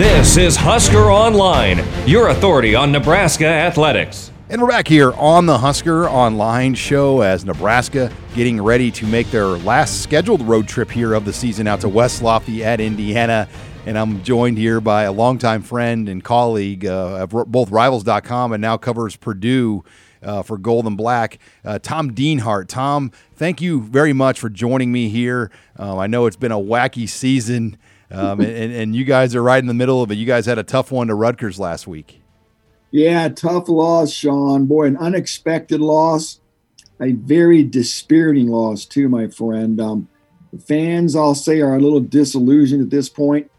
This is Husker Online, your authority on Nebraska athletics. And we're back here on the Husker Online show as Nebraska getting ready to make their last scheduled road trip here of the season out to West Lafayette, Indiana. And I'm joined here by a longtime friend and colleague uh, of both Rivals.com and now covers Purdue uh, for Gold and Black, uh, Tom Dienhart. Tom, thank you very much for joining me here. Um, I know it's been a wacky season, um, and, and you guys are right in the middle of it. You guys had a tough one to Rutgers last week. Yeah, tough loss, Sean. Boy, an unexpected loss, a very dispiriting loss too, my friend. Um, the fans, I'll say, are a little disillusioned at this point.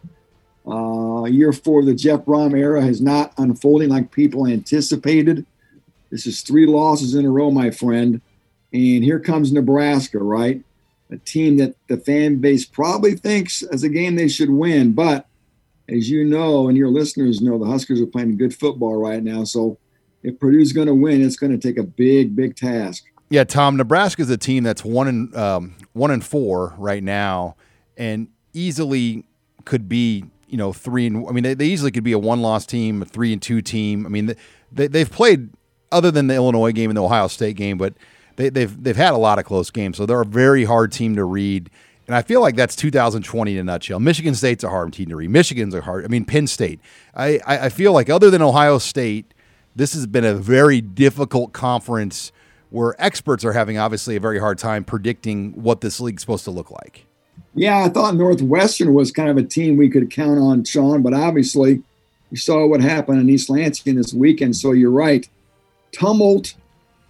Uh, year four of the Jeff Brohm era has not unfolding like people anticipated. This is three losses in a row, my friend. And here comes Nebraska, right? A team that the fan base probably thinks as a game they should win, but as you know, and your listeners know, the Huskers are playing good football right now. So if Purdue's going to win, it's going to take a big, big task. Yeah, Tom. Nebraska is a team that's one and um, one and four right now, and easily could be you know three and I mean they, they easily could be a one loss team, a three and two team. I mean they they've played other than the Illinois game and the Ohio State game, but they, they've they've had a lot of close games, so they're a very hard team to read. And I feel like that's 2020 in a nutshell. Michigan State's a hard team to read. Michigan's a hard. I mean, Penn State. I, I, I feel like other than Ohio State, this has been a very difficult conference where experts are having obviously a very hard time predicting what this league's supposed to look like. Yeah, I thought Northwestern was kind of a team we could count on, Sean, but obviously you saw what happened in East Lansing this weekend. So you're right. Tumult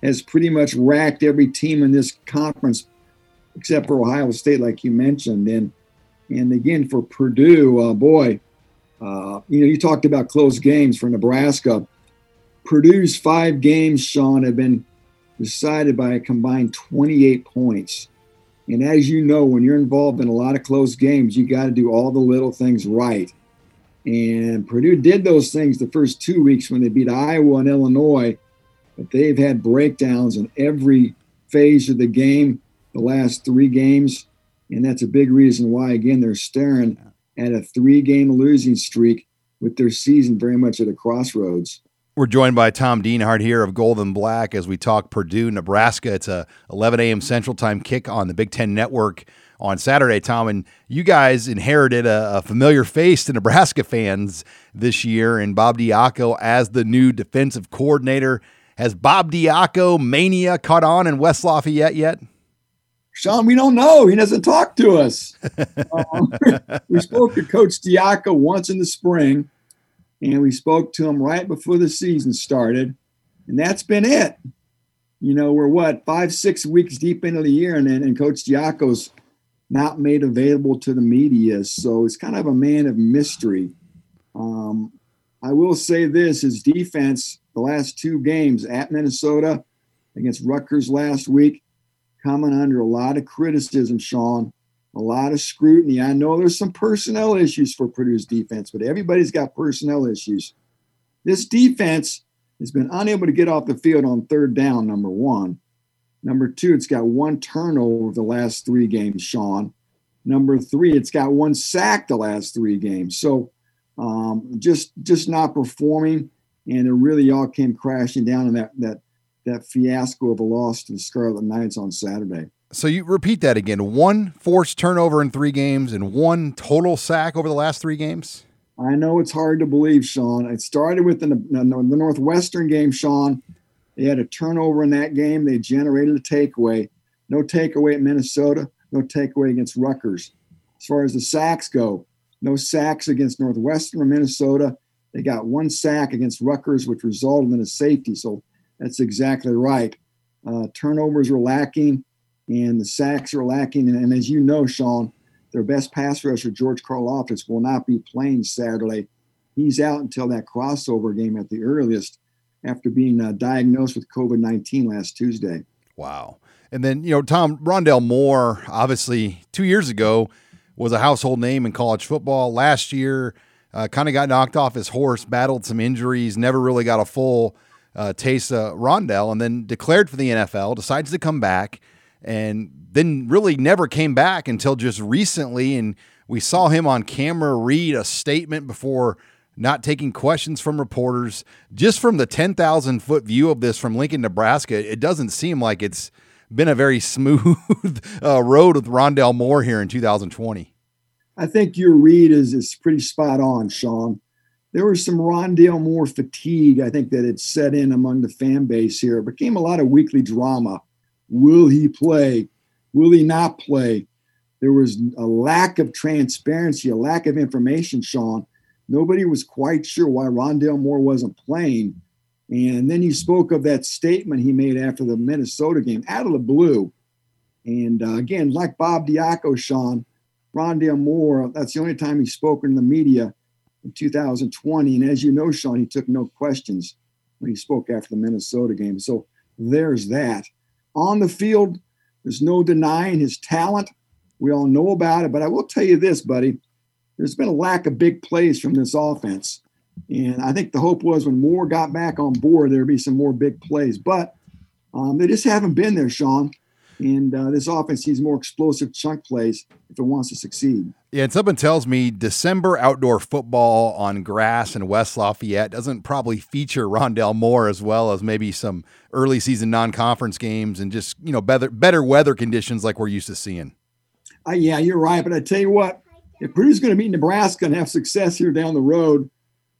has pretty much racked every team in this conference except for Ohio State, like you mentioned. And and again for Purdue, uh, boy, uh, you know, you talked about close games for Nebraska. Purdue's five games, Sean, have been decided by a combined 28 points. And as you know, when you're involved in a lot of close games, you got to do all the little things right. And Purdue did those things the first two weeks when they beat Iowa and Illinois, but they've had breakdowns in every phase of the game the last three games. And that's a big reason why, again, they're staring at a three game losing streak with their season very much at a crossroads. We're joined by Tom Dienhart here of Gold and Black as we talk Purdue, Nebraska. It's a 11 a.m. Central Time kick on the Big Ten Network on Saturday, Tom. And you guys inherited a, a familiar face to Nebraska fans this year in Bob Diaco as the new defensive coordinator. Has Bob Diaco mania caught on in West Lafayette yet? Sean, we don't know. He doesn't talk to us. um, we spoke to Coach Diaco once in the spring, and we spoke to him right before the season started, and that's been it. You know, we're what five, six weeks deep into the year, and and Coach Diaco's not made available to the media, so it's kind of a man of mystery. Um, I will say this: his defense, the last two games at Minnesota, against Rutgers last week coming under a lot of criticism, Sean, a lot of scrutiny. I know there's some personnel issues for Purdue's defense, but everybody's got personnel issues. This defense has been unable to get off the field on third down, number one. Number two, it's got one turnover the last three games, Sean. Number three, it's got one sack the last three games. So um, just just not performing, and it really all came crashing down in that that that fiasco of a loss to the Scarlet Knights on Saturday. So you repeat that again: one forced turnover in three games and one total sack over the last three games. I know it's hard to believe, Sean. It started with the, the Northwestern game, Sean. They had a turnover in that game. They generated a takeaway. No takeaway at Minnesota. No takeaway against Rutgers. As far as the sacks go, no sacks against Northwestern or Minnesota. They got one sack against Rutgers, which resulted in a safety. So that's exactly right. Uh, turnovers are lacking, and the sacks are lacking. And, and, as you know, Sean, their best pass rusher, George Karlaftis, will not be playing Saturday. He's out until that crossover game at the earliest after being uh, diagnosed with COVID 19 last Tuesday. Wow. And then, you know, Tom Rondale Moore, obviously, two years ago, was a household name in college football. Last year, uh, kind of got knocked off his horse, battled some injuries, never really got a full uh, of Rondale, and then declared for the NFL, decides to come back, and then really never came back until just recently. And We saw him on camera read a statement before not taking questions from reporters. Just from the 10,000 foot view of this from Lincoln, Nebraska, it doesn't seem like it's been a very smooth uh, road with Rondale Moore here in 2020. I think your read is, is pretty spot on, Sean. There was some Rondale Moore fatigue, I think, that had set in among the fan base here. It became a lot of weekly drama. Will he play? Will he not play? There was a lack of transparency, a lack of information, Sean. Nobody was quite sure why Rondale Moore wasn't playing. And then he spoke of that statement he made after the Minnesota game out of the blue. And uh, again, like Bob Diaco, Sean, Rondale Moore, that's the only time he spoke in the media in 2020. And as you know, Sean, he took no questions when he spoke after the Minnesota game. So there's that. On the field, there's no denying his talent. We all know about it. But I will tell you this, buddy there's been a lack of big plays from this offense. And I think the hope was when Moore got back on board, there'd be some more big plays. But um, they just haven't been there, Sean. And uh, this offense needs more explosive chunk plays if it wants to succeed. Yeah, and something tells me December outdoor football on grass in West Lafayette doesn't probably feature Rondale Moore as well as maybe some early season non-conference games and just you know better better weather conditions like we're used to seeing. Uh, yeah, you're right. But I tell you what, if Purdue's going to beat Nebraska and have success here down the road,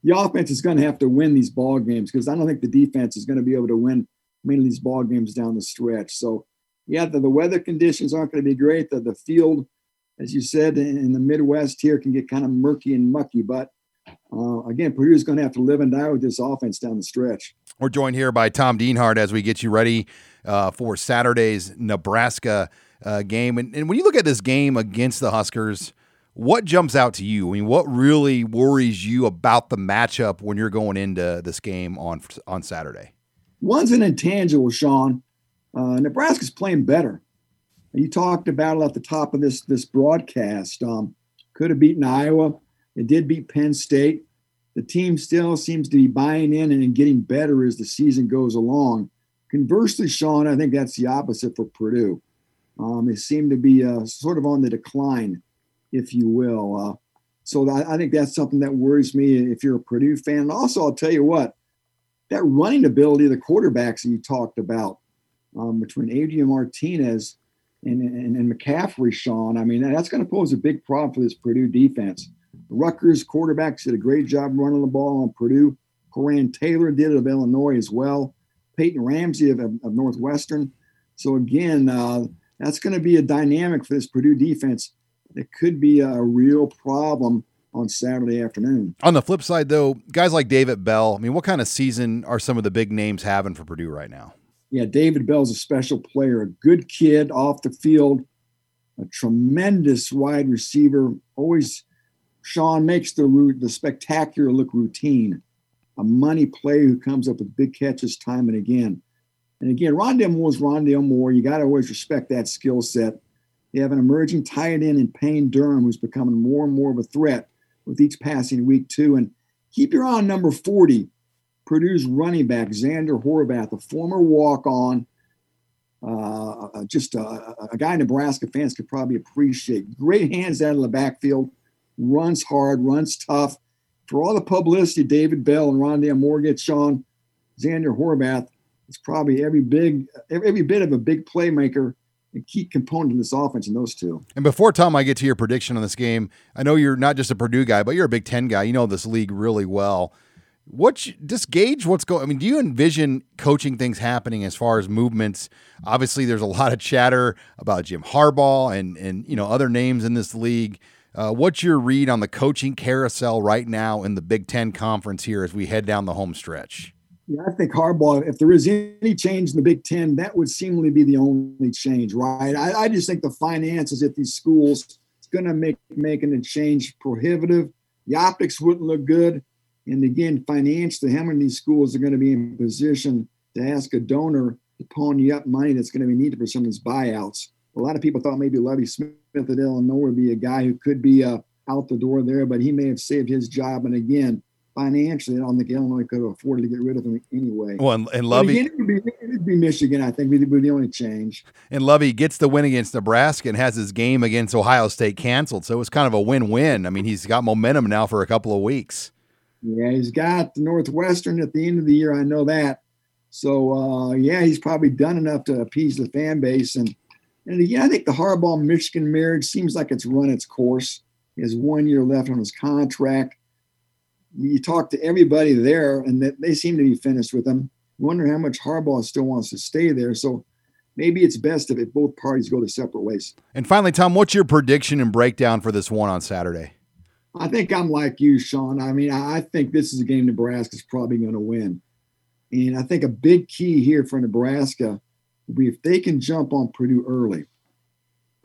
the offense is going to have to win these ball games because I don't think the defense is going to be able to win many of these ball games down the stretch. So, yeah, the, the weather conditions aren't going to be great. The, the field, as you said, in, in the Midwest here can get kind of murky and mucky. But uh, again, Purdue is going to have to live and die with this offense down the stretch. We're joined here by Tom Dienhart as we get you ready uh, for Saturday's Nebraska uh, game. And, and when you look at this game against the Huskers, what jumps out to you? I mean, what really worries you about the matchup when you're going into this game on on Saturday? One's an intangible, Sean. Uh, Nebraska's playing better. You talked about it at the top of this this broadcast. Um, could have beaten Iowa. It did beat Penn State. The team still seems to be buying in and getting better as the season goes along. Conversely, Sean, I think that's the opposite for Purdue. Um, they seem to be uh, sort of on the decline if you will. Uh, so I, I think that's something that worries me if you're a Purdue fan. And also, I'll tell you what, that running ability of the quarterbacks that you talked about um, between Adrian Martinez and, and, and, McCaffrey, Sean, I mean, that's going to pose a big problem for this Purdue defense. The Rutgers quarterbacks did a great job running the ball on Purdue. Coran Taylor did it of Illinois as well. Peyton Ramsey of, of Northwestern. So again, uh, that's going to be a dynamic for this Purdue defense it could be a real problem on Saturday afternoon. On the flip side, though, guys like David Bell, I mean, what kind of season are some of the big names having for Purdue right now? Yeah, David Bell's a special player, a good kid off the field, a tremendous wide receiver. Always, Sean makes the the spectacular look routine. A money player who comes up with big catches time and again. And again, Rondale Moore is Rondale Moore. You got to always respect that skill set. You have an emerging tight end in Payne Durham who's becoming more and more of a threat with each passing week, too. And keep your eye on number 40, Purdue's running back, Xander Horvath, a former walk on, uh, uh, just a, a, guy Nebraska fans could probably appreciate. Great hands out of the backfield, runs hard, runs tough. For all the publicity David Bell and Rondale Moore get, Sean, Xander Horvath is probably every big, every bit of a big playmaker a key component in this offense in those two. And before Tom, I get to your prediction on this game. I know you're not just a Purdue guy, but you're a Big Ten guy. You know this league really well. What just gauge what's going? I mean, do you envision coaching things happening as far as movements? Obviously, there's a lot of chatter about Jim Harbaugh and and you know other names in this league. Uh, what's your read on the coaching carousel right now in the Big Ten conference here as we head down the home stretch? Yeah, I think Harbaugh, if there is any change in the Big Ten, that would seemingly be the only change, right? I, I just think the finances at these schools is going to make making a change prohibitive. The optics wouldn't look good. And again, financially, how many of these schools are going to be in position to ask a donor to pony up money that's going to be needed for some of these buyouts? A lot of people thought maybe Lovie Smith at Illinois would be a guy who could be uh, out the door there, but he may have saved his job. And again, financially, I don't think Illinois could have afforded to get rid of him anyway. Well, and, and Lovie again, it, would be, it would be Michigan. I think would be the only change. And Lovie gets the win against Nebraska and has his game against Ohio State canceled, so it's kind of a win-win. I mean, he's got momentum now for a couple of weeks. Yeah, he's got the Northwestern at the end of the year. I know that. So uh, yeah, he's probably done enough to appease the fan base. And and again, I think the Harbaugh Michigan marriage seems like it's run its course. He has one year left on his contract. You talk to everybody there, and that they seem to be finished with him. You wonder how much Harbaugh still wants to stay there. So maybe it's best if it, both parties go to separate ways. And finally, Tom, what's your prediction and breakdown for this one on Saturday? I think I'm like you, Sean. I mean, I think this is a game Nebraska's probably going to win. And I think a big key here for Nebraska will be if they can jump on Purdue early,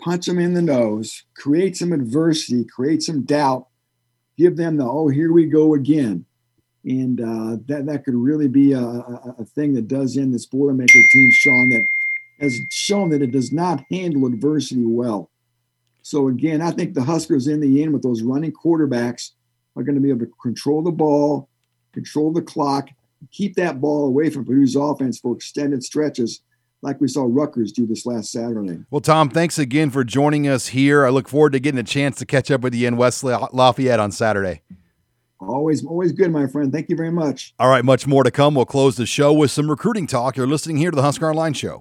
punch them in the nose, create some adversity, create some doubt, give them the, oh, here we go again. And uh, that, that could really be a, a, thing that does end this Boilermaker team, Sean, that has shown that it does not handle adversity well. So again, I think the Huskers in the end with those running quarterbacks are going to be able to control the ball, control the clock, keep that ball away from Purdue's offense for extended stretches like we saw Rutgers do this last Saturday. Well, Tom, thanks again for joining us here. I look forward to getting a chance to catch up with you in West Lafayette on Saturday. Always, always good, my friend. Thank you very much. All right, much more to come. We'll close the show with some recruiting talk. You're listening here to the Husker Online Show.